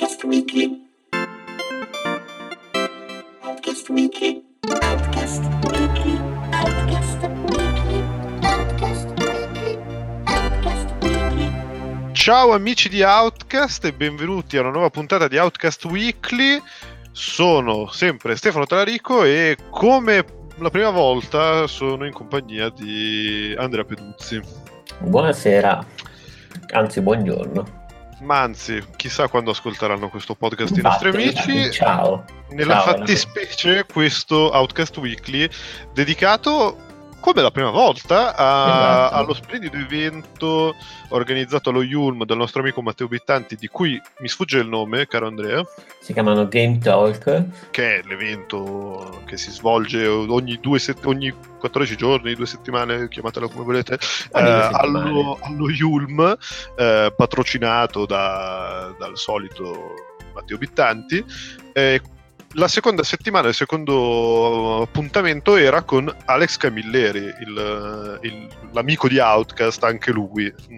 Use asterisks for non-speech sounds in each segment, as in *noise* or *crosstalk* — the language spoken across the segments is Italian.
Outcast Weekly. Outcast Weekly. Outcast Weekly. Outcast Weekly. Outcast Weekly. Outcast Weekly. Ciao amici di Outcast e benvenuti a una nuova puntata di Outcast Weekly. Sono sempre Stefano Talarico e come la prima volta sono in compagnia di Andrea Peduzzi. Buonasera, anzi buongiorno. Ma anzi, chissà quando ascolteranno questo podcast i nostri amici. Ciao. Nella Ciao, fattispecie, questo Outcast Weekly dedicato come la prima volta a- Esatto. allo splendido evento organizzato allo Yulm dal nostro amico Matteo Bittanti, di cui mi sfugge il nome, caro Andrea, Si chiamano Game Talk. che è l'evento che si svolge ogni, due set- ogni 14 giorni, due settimane, chiamatela come volete, due eh, allo, allo Yulm, eh, patrocinato da- dal solito Matteo Bittanti. Eh, la seconda settimana, il secondo appuntamento era con Alex Camilleri, il- il- l'amico di Outcast, anche lui. *laughs*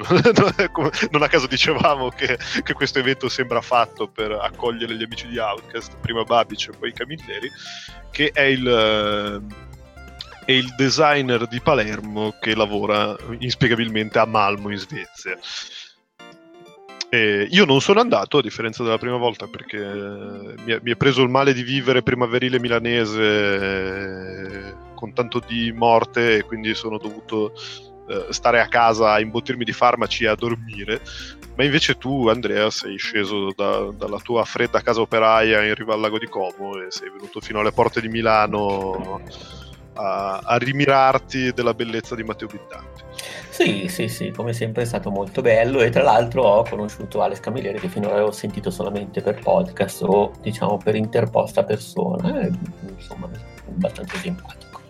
non a caso dicevamo che, che questo evento sembra fatto per accogliere gli amici di Outcast, prima Babic e poi Camilleri, che è il, è il designer di Palermo che lavora inspiegabilmente a Malmo in Svezia. E io non sono andato, a differenza della prima volta, perché mi è, mi è preso il male di vivere primaverile milanese eh, con tanto di morte e quindi sono dovuto eh, stare a casa a imbottirmi di farmaci e a dormire. Ma invece tu, Andrea, sei sceso da- dalla tua fredda casa operaia in riva al lago di Como e sei venuto fino alle porte di Milano a, a rimirarti della bellezza di Matteo Bittanti. Sì, sì, sì, come sempre è stato molto bello e tra l'altro ho conosciuto Alex Camilleri che finora avevo sentito solamente per podcast o diciamo per interposta persona, e, insomma, abbastanza simpatico.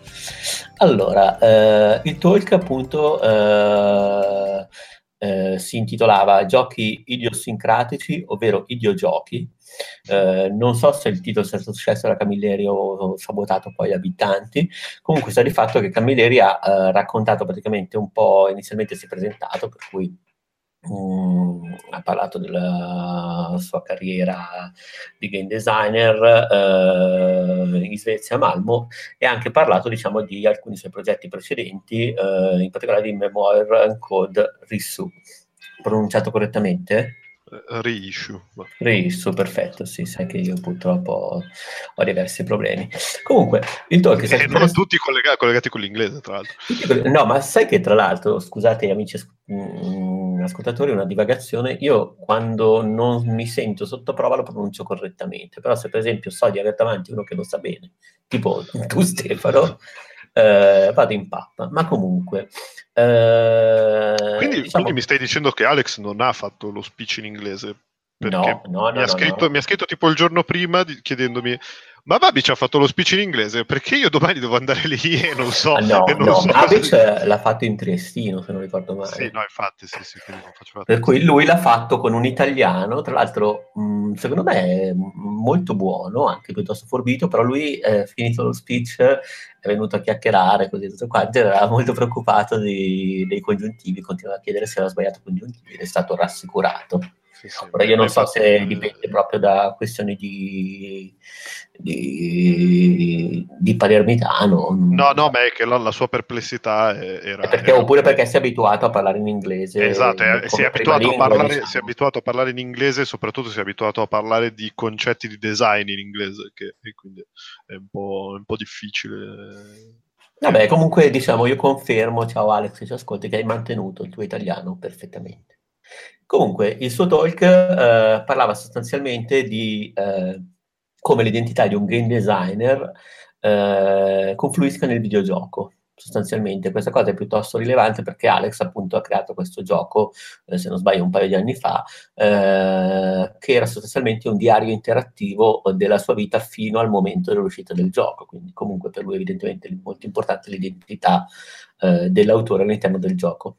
Allora, eh, il talk appunto eh, eh, si intitolava Giochi idiosincratici, ovvero idiogiochi. Eh, non so se il titolo sia scelto da Camilleri o sabotato poi da abitanti, Comunque sta di fatto che Camilleri ha eh, raccontato praticamente un po', inizialmente si è presentato, per cui mm, ha parlato della sua carriera di game designer eh, in Svezia a Malmo e ha anche parlato diciamo di alcuni suoi progetti precedenti, eh, in particolare di Memoir and Code Risu. Pronunciato correttamente? Eh, Reissue. Risu, perfetto, sì, sai che io purtroppo ho diversi problemi. Comunque, il talk è stato E non tutti collega- collegati con l'inglese, tra l'altro. No, ma sai che tra l'altro, scusate amici as- mm, ascoltatori, una divagazione, io quando non mi sento sotto prova lo pronuncio correttamente, però se per esempio so di avere davanti uno che lo sa bene, tipo tu Stefano, eh, vado in pappa, ma comunque... eh, Quindi, diciamo- quindi mi stai dicendo che Alex non ha fatto lo speech in inglese? No, no, no, mi, ha scritto, mi ha scritto tipo il giorno prima di- chiedendomi ma Babic ha fatto lo speech in inglese? Perché io domani devo andare lì e non so... Ah, no, non no, so Babic cosa- l'ha fatto in triestino, se non ricordo male. Sì, no, infatti, sì, sì, Per cui lui l'ha fatto con un italiano, tra l'altro mh, secondo me molto buono, anche piuttosto forbito, però lui eh, finito lo speech è venuto a chiacchierare così tutto quanto, era molto preoccupato di- dei congiuntivi, continuava a chiedere se aveva sbagliato congiuntivi ed è stato rassicurato. Sì, sì, Ora io non so se dipende proprio da questioni di, di, di palermitano. No, no, ma è che la, la sua perplessità era... È perché- era- oppure perché si è abituato a parlare in inglese. Esatto, eh, si, è abituato a lingua, parlare, diciamo. si è abituato a parlare in inglese e soprattutto si è abituato a parlare di concetti di design in inglese, che e quindi è un po', un po' difficile. Vabbè, comunque diciamo, io confermo, ciao Alex ci ascolti, che hai mantenuto il tuo italiano perfettamente. Comunque, il suo talk eh, parlava sostanzialmente di eh, come l'identità di un game designer eh, confluisca nel videogioco. Sostanzialmente questa cosa è piuttosto rilevante perché Alex appunto ha creato questo gioco, eh, se non sbaglio un paio di anni fa, eh, che era sostanzialmente un diario interattivo della sua vita fino al momento dell'uscita del gioco. Quindi comunque per lui evidentemente è molto importante l'identità eh, dell'autore all'interno del gioco.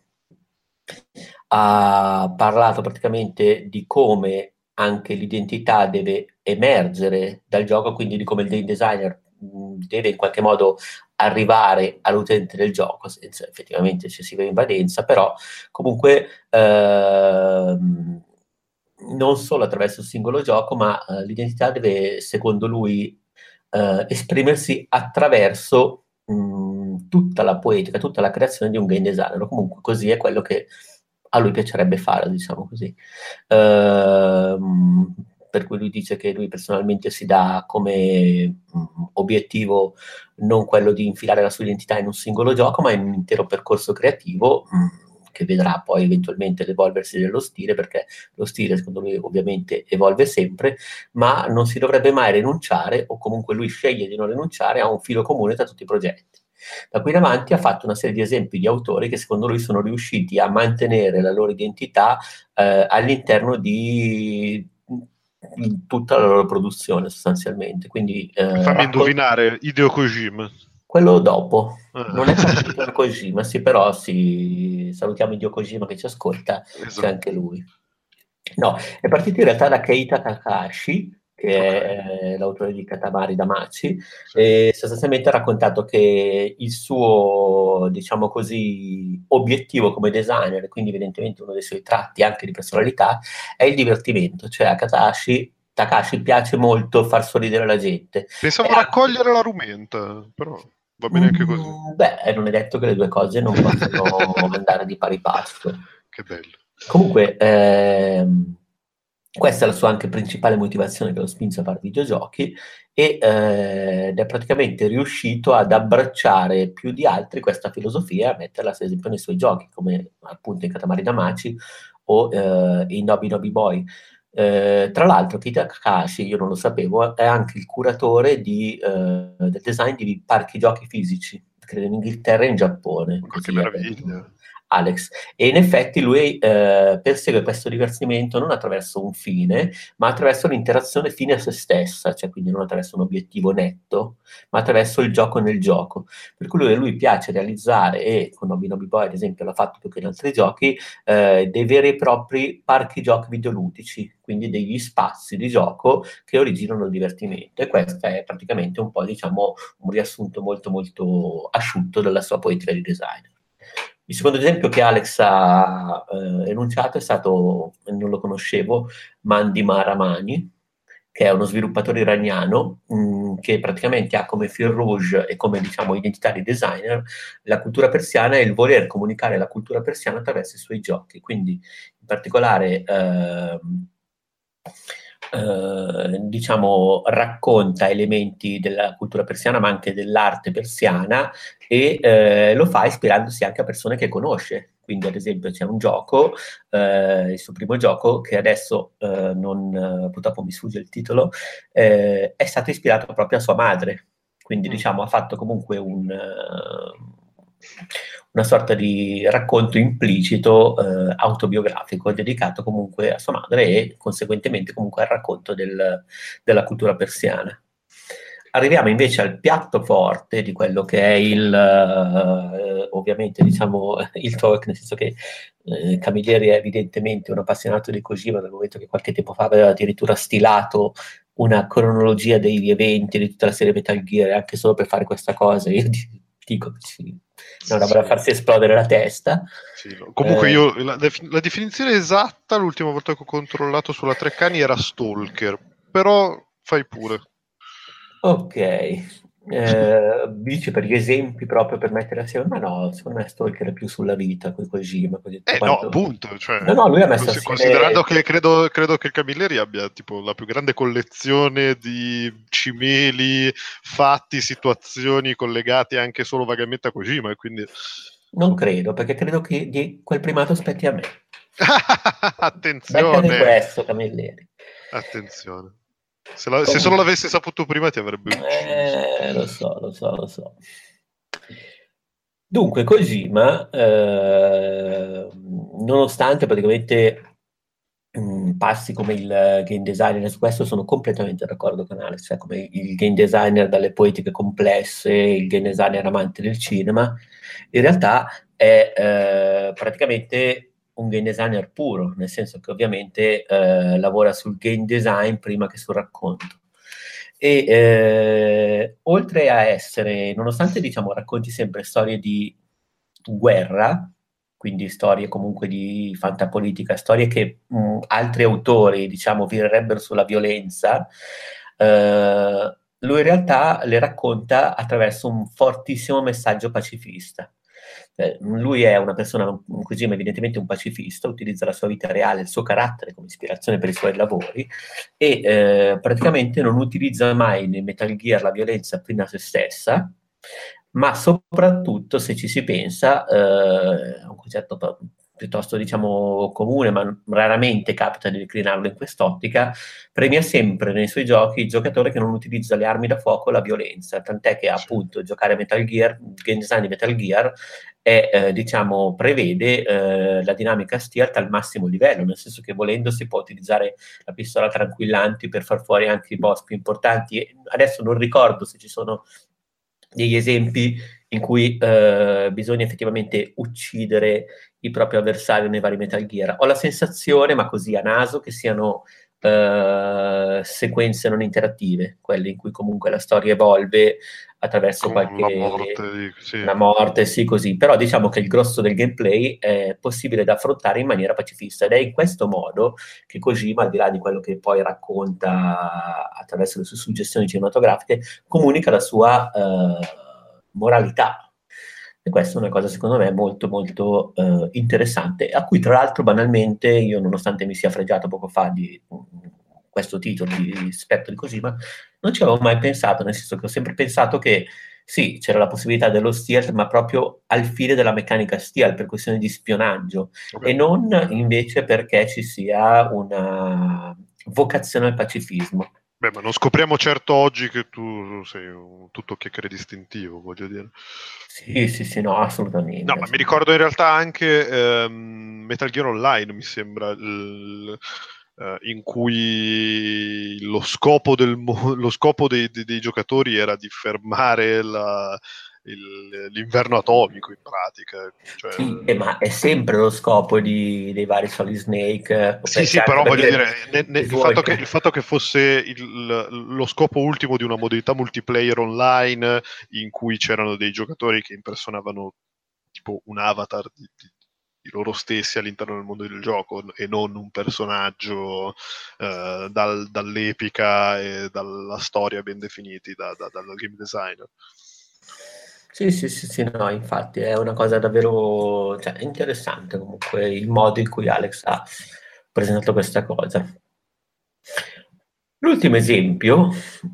Ha parlato praticamente di come anche l'identità deve emergere dal gioco, quindi di come il game designer mh, deve in qualche modo arrivare all'utente del gioco senza effettivamente eccessiva invadenza, però comunque ehm, non solo attraverso il singolo gioco, ma eh, l'identità deve, secondo lui, eh, esprimersi attraverso mh, tutta la poetica, tutta la creazione di un game designer, comunque così è quello che a lui piacerebbe fare, diciamo così. Ehm, per cui lui dice che lui personalmente si dà come mh, obiettivo non quello di infilare la sua identità in un singolo gioco, ma in un intero percorso creativo mh, che vedrà poi eventualmente l'evolversi dello stile, perché lo stile secondo lui ovviamente evolve sempre, ma non si dovrebbe mai rinunciare, o comunque lui sceglie di non rinunciare a un filo comune tra tutti i progetti. Da qui in avanti ha fatto una serie di esempi di autori che secondo lui sono riusciti a mantenere la loro identità eh, all'interno di tutta la loro produzione sostanzialmente. Quindi, eh, Fammi raccol- indovinare, Hideo Kojima. Quello dopo, ah. non è Hideo Kojima, sì, però sì, salutiamo Hideo Kojima che ci ascolta, esatto. c'è anche lui. No, è partito in realtà da Keita Takahashi, che okay. è l'autore di Katamari Damaci, sì. e sostanzialmente ha raccontato che il suo, diciamo così, obiettivo come designer, quindi evidentemente uno dei suoi tratti anche di personalità, è il divertimento, cioè a Katashi Takashi piace molto far sorridere la gente. Pensavo a raccogliere la rumenta, però va bene anche così. Mm, beh, non è detto che le due cose non possano *laughs* andare di pari passo. Che bello. Comunque, ehm, questa è la sua anche principale motivazione che lo spinge a fare videogiochi e, eh, ed è praticamente riuscito ad abbracciare più di altri questa filosofia e a metterla ad esempio nei suoi giochi, come appunto in Katamari Damacy o eh, in Nobi Nobi Boy. Eh, tra l'altro Kita Kakashi, io non lo sapevo, è anche il curatore di, eh, del design di parchi giochi fisici, credo in Inghilterra e in Giappone. Che meraviglia! Alex. E in effetti lui eh, persegue questo divertimento non attraverso un fine, ma attraverso l'interazione fine a se stessa, cioè quindi non attraverso un obiettivo netto, ma attraverso il gioco nel gioco. Per cui lui, piace realizzare, e con Nobi Nobi Boy ad esempio l'ha fatto più che in altri giochi, eh, dei veri e propri parchi giochi videoludici, quindi degli spazi di gioco che originano il divertimento. E questo è praticamente un po', diciamo, un riassunto molto molto asciutto della sua poetica di design. Il secondo esempio che Alex ha eh, enunciato è stato, non lo conoscevo, Mandi Maramani, che è uno sviluppatore iraniano mh, mm, che praticamente ha come fil rouge e come diciamo identità di designer la cultura persiana e il voler comunicare la cultura persiana attraverso i suoi giochi. Quindi in particolare eh, eh, diciamo, racconta elementi della cultura persiana, ma anche dell'arte persiana, e eh, lo fa ispirandosi anche a persone che conosce. Quindi, ad esempio, c'è un gioco, eh, il suo primo gioco, che adesso eh, non, purtroppo mi sfugge il titolo, eh, è stato ispirato proprio a sua madre. Quindi, mm. diciamo, ha fatto comunque un una sorta di racconto implicito eh, autobiografico dedicato comunque a sua madre e conseguentemente comunque al racconto del, della cultura persiana. Arriviamo invece al piatto forte di quello che è il, uh, ovviamente diciamo, *laughs* il talk, nel senso che uh, Camilleri è evidentemente un appassionato di Kojima, dal momento che qualche tempo fa aveva addirittura stilato una cronologia degli eventi di tutta la serie Metal Gear, anche solo per fare questa cosa, io *laughs* dico roba sì. da farsi esplodere la testa. Sì, comunque eh, io, la, la, definizione esatta l'ultima volta che ho controllato sulla Treccani era stalker, però fai pure. Ok, eh, dici per gli esempi proprio per mettere assieme, ma no, secondo me Stalker è più sulla vita con Kojima. Così, eh quanto... no, appunto. Cioè, no, no, lui ha messo assieme... Considerando che credo, credo, che il Camilleri abbia tipo la più grande collezione di cimeli, fatti, situazioni collegati anche solo vagamente a Kojima, e quindi... Non credo, perché credo che di quel primato spetti a me. *laughs* Attenzione! Questo, Camilleri. Attenzione. Se, la, se, solo l'avessi saputo prima ti avrebbe ucciso. Eh, lo so, lo so, lo so. Dunque, Kojima, eh, nonostante praticamente mh, mm, passi come il game designer, su questo sono completamente d'accordo con Alex, cioè come il game designer dalle poetiche complesse, il game designer amante del cinema, in realtà è eh, praticamente un game designer puro, nel senso che ovviamente eh, lavora sul game design prima che sul racconto. E eh, oltre a essere, nonostante diciamo racconti sempre storie di guerra, quindi storie comunque di fantapolitica, storie che mh, altri autori, diciamo, virerebbero sulla violenza, eh, lui in realtà le racconta attraverso un fortissimo messaggio pacifista. Eh, lui è una persona, così evidentemente un pacifista, utilizza la sua vita reale, il suo carattere come ispirazione per i suoi lavori e eh, praticamente non utilizza mai nel Metal Gear la violenza fino a se stessa, ma soprattutto se ci si pensa, eh, è un concetto piuttosto diciamo comune, ma raramente capita di declinarlo in quest'ottica, premia sempre nei suoi giochi il giocatore che non utilizza le armi da fuoco o la violenza, tant'è che appunto giocare a Metal Gear, game design di Metal Gear è, eh, diciamo, prevede eh, la dinamica stealth al massimo livello, nel senso che volendo si può utilizzare la pistola tranquillanti per far fuori anche i boss più importanti. Adesso non ricordo se ci sono degli esempi in cui eh, bisogna effettivamente uccidere il proprio avversario nei vari Metal Gear. Ho la sensazione, ma così a naso, che siano eh, sequenze non interattive, quelle in cui comunque la storia evolve attraverso qualche la morte, sì. una morte, sì, così. Però diciamo che il grosso del gameplay è possibile da affrontare in maniera pacifista ed è in questo modo che Kojima, al di là di quello che poi racconta attraverso le sue suggestioni cinematografiche, comunica la sua eh, moralità. E questa è una cosa secondo me molto molto uh, interessante, a cui tra l'altro banalmente io nonostante mi sia fregiato poco fa di um, questo titolo di Spetto di Cosima, non ci avevo mai pensato, nel senso che ho sempre pensato che sì, c'era la possibilità dello stealth, ma proprio al fine della meccanica stealth, per questione di spionaggio, okay. e non invece perché ci sia una vocazione al pacifismo. Beh, ma non scopriamo certo oggi che tu sei un tutto chiacchiere distintivo, voglio dire. Sì, sì, sì, no, assolutamente. No, ma mi ricordo in realtà anche ehm, Metal Gear Online, mi sembra, il, eh, in cui lo scopo, del, lo scopo dei, dei, dei, giocatori era di fermare la, il, l'inverno atomico in pratica. Cioè... Sì, eh, ma è sempre lo scopo di, dei vari Solid Snake. Sì, sì, però voglio dire, ne, ne, il, fatto che, il, fatto che, fosse il, lo scopo ultimo di una modalità multiplayer online in cui c'erano dei giocatori che impersonavano tipo un avatar di, di, di loro stessi all'interno del mondo del gioco e non un personaggio eh, dal, dall'epica e dalla storia ben definiti da, da, dal game designer. Sì, sì, sì, sì, no, infatti è una cosa davvero cioè, interessante comunque il modo in cui Alex ha presentato questa cosa. L'ultimo esempio,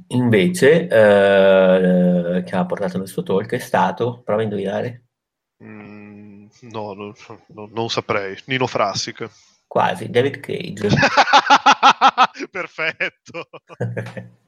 invece, eh, che ha portato nel suo talk è stato, prova a indovinare. Mm, no, no, no, non saprei. Nino Frassic. Quasi, David Cage. *laughs* Perfetto. *laughs*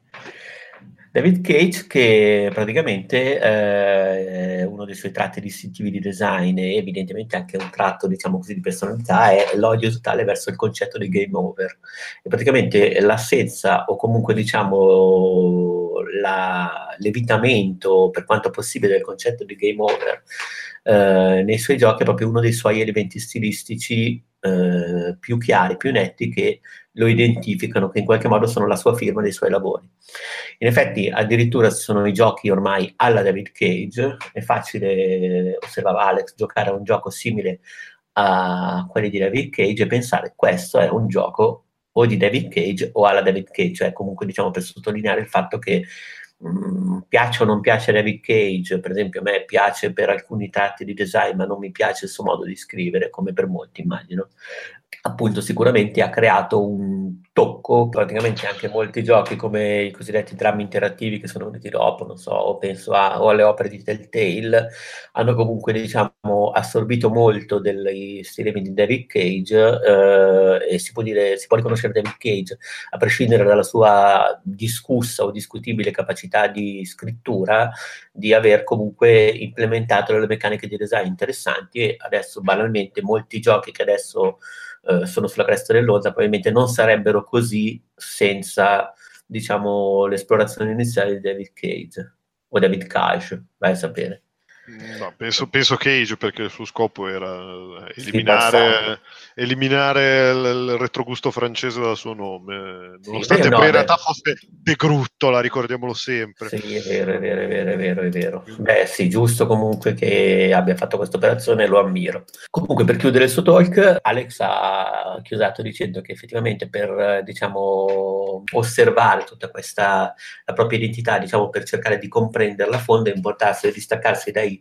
David Cage che praticamente eh, uno dei suoi tratti distintivi di design e evidentemente anche un tratto diciamo così di personalità è l'odio totale verso il concetto di game over. E praticamente l'assenza o comunque diciamo la, l'evitamento per quanto possibile del concetto di game over eh, nei suoi giochi è proprio uno dei suoi elementi stilistici eh, più chiari, più netti che lo identificano, che in qualche modo sono la sua firma dei suoi lavori. In effetti, addirittura ci sono i giochi ormai alla David Cage, è facile, osservava Alex, giocare a un gioco simile a quelli di David Cage e pensare questo è un gioco o di David Cage o alla David Cage, cioè comunque diciamo per sottolineare il fatto che mh, mm, piace o non piace David Cage, per esempio a me piace per alcuni tratti di design, ma non mi piace il suo modo di scrivere, come per molti immagino. Appunto sicuramente ha creato un tocco, praticamente anche molti giochi come i cosiddetti drammi interattivi che sono venuti dopo, non so, penso a, o alle opere di Telltale, hanno comunque diciamo assorbito molto degli stilemi di David Cage eh, e si può, dire, si può riconoscere David Cage a prescindere dalla sua discussa o discutibile capacità di scrittura di aver comunque implementato delle meccaniche di design interessanti e adesso banalmente molti giochi che adesso eh, sono sulla cresta dell'onda, probabilmente non sarebbero così senza, diciamo, l'esplorazione iniziale di David Cage o David Cage, vai a sapere. No, penso, penso Cage perché il suo scopo era eliminare, eliminare il, retrogusto francese dal suo nome, nonostante sì, poi no, in realtà fosse De Gruttola, ricordiamolo sempre. Sì, è vero, è vero, è vero, è vero, è vero. Beh sì, giusto comunque che abbia fatto questa operazione, lo ammiro. Comunque per chiudere il suo talk, Alex ha chiusato dicendo che effettivamente per, diciamo, osservare tutta questa, la propria identità, diciamo, per cercare di comprenderla a fondo è importante distaccarsi dai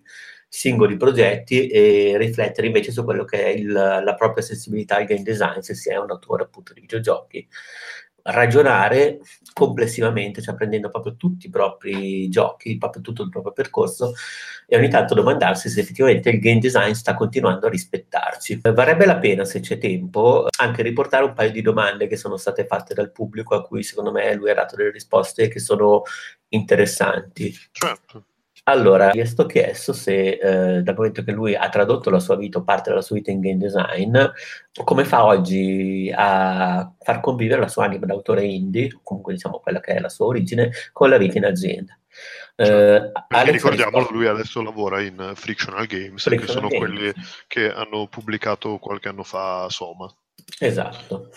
singoli progetti e riflettere invece su quello che è il, la propria sensibilità al game design, se si è un autore appunto di videogiochi. Ragionare complessivamente, cioè prendendo proprio tutti i propri giochi, proprio tutto il proprio percorso e ogni tanto domandarsi se effettivamente il game design sta continuando a rispettarci. Varrebbe la pena, se c'è tempo, anche riportare un paio di domande che sono state fatte dal pubblico a cui secondo me lui ha dato delle risposte che sono interessanti. Certo. Allora, gli è stato chiesto se, eh, dal momento che lui ha tradotto la sua vita o parte della sua vita in game design, come fa oggi a far convivere la sua anima d'autore indie, comunque diciamo quella che è la sua origine, con la vita in azienda. Cioè, eh, ricordiamolo, lui adesso lavora in Frictional Games, Frictional che sono Games. quelli che hanno pubblicato qualche anno fa Soma. Esatto.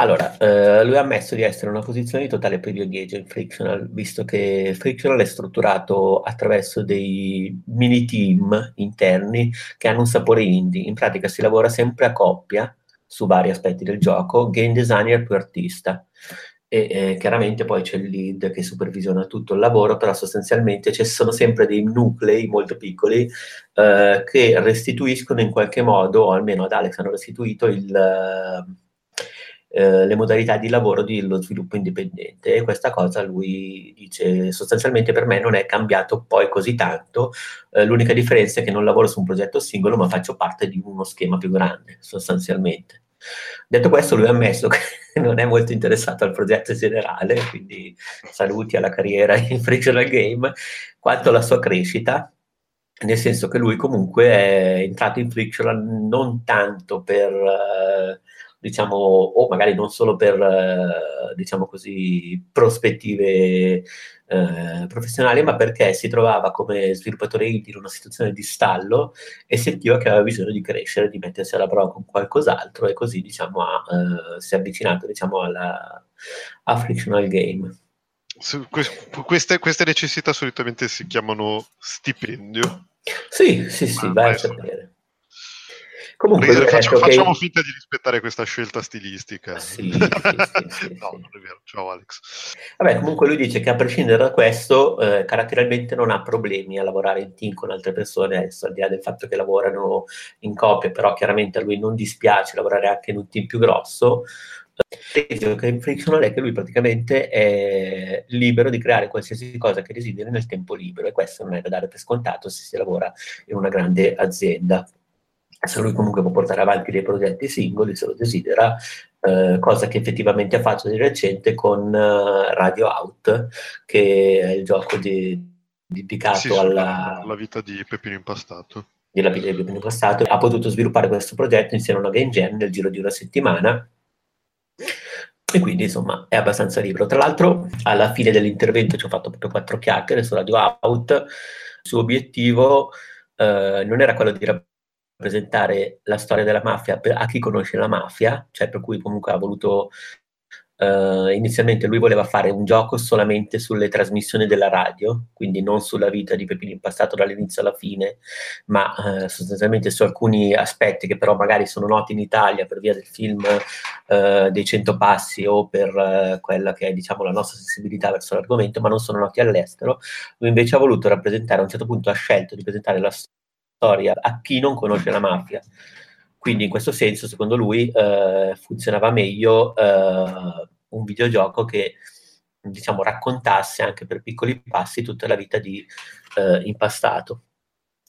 Allora, eh, lui ha ammesso di essere in una posizione di totale privilegio in Frictional, visto che Frictional è strutturato attraverso dei mini team interni che hanno un sapore indie. In pratica si lavora sempre a coppia su vari aspetti del gioco, game designer più artista. E eh, chiaramente poi c'è il lead che supervisiona tutto il lavoro, però sostanzialmente ci sono sempre dei nuclei molto piccoli eh, che restituiscono in qualche modo, o almeno ad Alex hanno restituito il eh, le modalità di lavoro dello sviluppo indipendente. E questa cosa lui dice sostanzialmente per me non è cambiato poi così tanto, eh, l'unica differenza è che non lavoro su un progetto singolo ma faccio parte di uno schema più grande sostanzialmente. Detto questo, lui ha ammesso che *laughs* non è molto interessato al progetto generale, quindi saluti alla carriera in Frictional Game, quanto alla sua crescita, nel senso che lui comunque è entrato in Frictional non tanto per... Uh, diciamo, o magari non solo per, eh, diciamo così, prospettive eh, professionali, ma perché si trovava come sviluppatore indie in una situazione di stallo e sentiva che aveva bisogno di crescere, di mettersi alla prova con qualcos'altro e così, diciamo, ha, eh, si è avvicinato, diciamo, alla, a Frictional Game. Queste, queste necessità solitamente si chiamano stipendio. sì, sì, sì, vai a sapere. Comunque, faccia, facciamo che... finta di rispettare questa scelta stilistica. *laughs* Sì, sì, sì, no, non è vero. Ciao Alex. Vabbè, comunque lui dice che a prescindere da questo, eh, caratterialmente non ha problemi a lavorare in team con altre persone, adesso al di là del fatto che lavorano in coppia, però chiaramente a lui non dispiace lavorare anche in un team più grosso. L'esempio che in Frictional è che lui praticamente è libero di creare qualsiasi cosa che desideri nel tempo libero e questo non è da dare per scontato se si lavora in una grande azienda se lui comunque può portare avanti dei progetti singoli se lo desidera, eh, cosa che effettivamente ha fatto di recente con uh, Radio Out, che è il gioco di, dedicato sì, alla... La vita di Peppino Impastato. Della vita di Peppino Impastato. Ha potuto sviluppare questo progetto insieme a una game jam nel giro di una settimana. E quindi insomma è abbastanza libero. Tra l'altro, alla fine dell'intervento ci ho fatto proprio quattro chiacchiere su Radio Out. Il suo obiettivo eh, non era quello di presentare la storia della mafia per, a chi conosce la mafia, cioè per cui comunque ha voluto Uh, inizialmente lui voleva fare un gioco solamente sulle trasmissioni della radio, quindi non sulla vita di Pepino Impastato dall'inizio alla fine, ma uh, sostanzialmente su alcuni aspetti che però magari sono noti in Italia per via del film uh, dei Cento Passi o per quella che è diciamo la nostra sensibilità verso l'argomento, ma non sono noti all'estero. Lui invece ha voluto rappresentare, a un certo punto ha scelto di presentare la storia storia a chi non conosce la mafia. Quindi in questo senso, secondo lui, eh, funzionava meglio eh, un videogioco che diciamo, raccontasse anche per piccoli passi tutta la vita di eh, Impastato.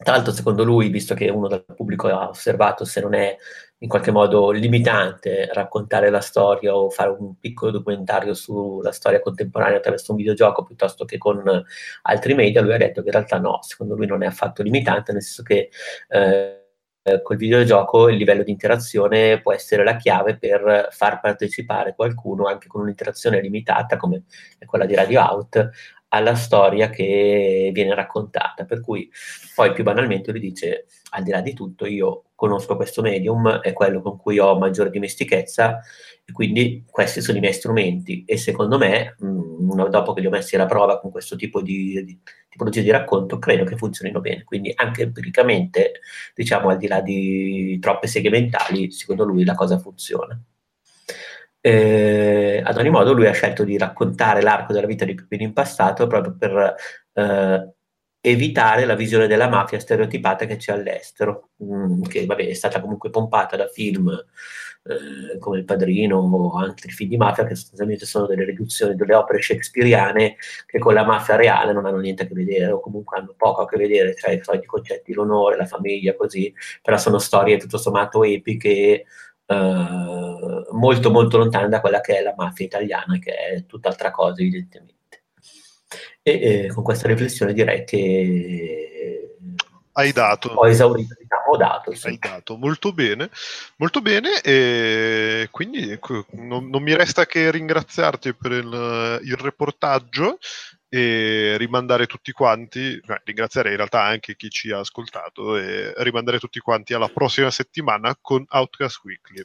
Tra l'altro, secondo lui, visto che uno dal pubblico ha osservato se non è in qualche modo limitante raccontare la storia o fare un piccolo documentario sulla storia contemporanea attraverso un videogioco piuttosto che con altri media, lui ha detto che in realtà no, secondo lui non è affatto limitante, nel senso che eh, col videogioco il livello di interazione può essere la chiave per far partecipare qualcuno anche con un'interazione limitata come quella di Radio Out alla storia che viene raccontata. Per cui poi più banalmente lui dice, al di là di tutto, io conosco questo medium, è quello con cui ho maggiore dimestichezza e quindi questi sono i miei strumenti e secondo me, mh, mm, dopo che li ho messi alla prova con questo tipo di, di tipologia di racconto, credo che funzionino bene. Quindi anche empiricamente, diciamo al di là di troppe seghe mentali, secondo lui la cosa funziona. Eh, ad ogni modo, lui ha scelto di raccontare l'arco della vita di Pipino in passato proprio per eh, evitare la visione della mafia stereotipata che c'è all'estero, mh, mm, che vabbè, è stata comunque pompata da film eh, come Il Padrino o altri film di mafia che sostanzialmente sono delle riduzioni delle opere shakespeariane che con la mafia reale non hanno niente a che vedere o comunque hanno poco a che vedere, cioè i soliti concetti, l'onore, la famiglia, così, però sono storie tutto sommato epiche eh, molto molto lontane da quella che è la mafia italiana, che è tutt'altra cosa evidentemente. E eh, con questa riflessione direi che hai dato. Ho esaurito, diciamo, ho dato. Sì. Hai dato, molto bene, molto bene e quindi ecco, non, non mi resta che ringraziarti per il, il reportaggio e rimandare tutti quanti, no, ringraziare in realtà anche chi ci ha ascoltato e rimandare tutti quanti alla prossima settimana con Outcast Weekly.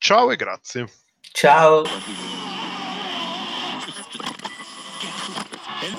Ciao e grazie. Ciao.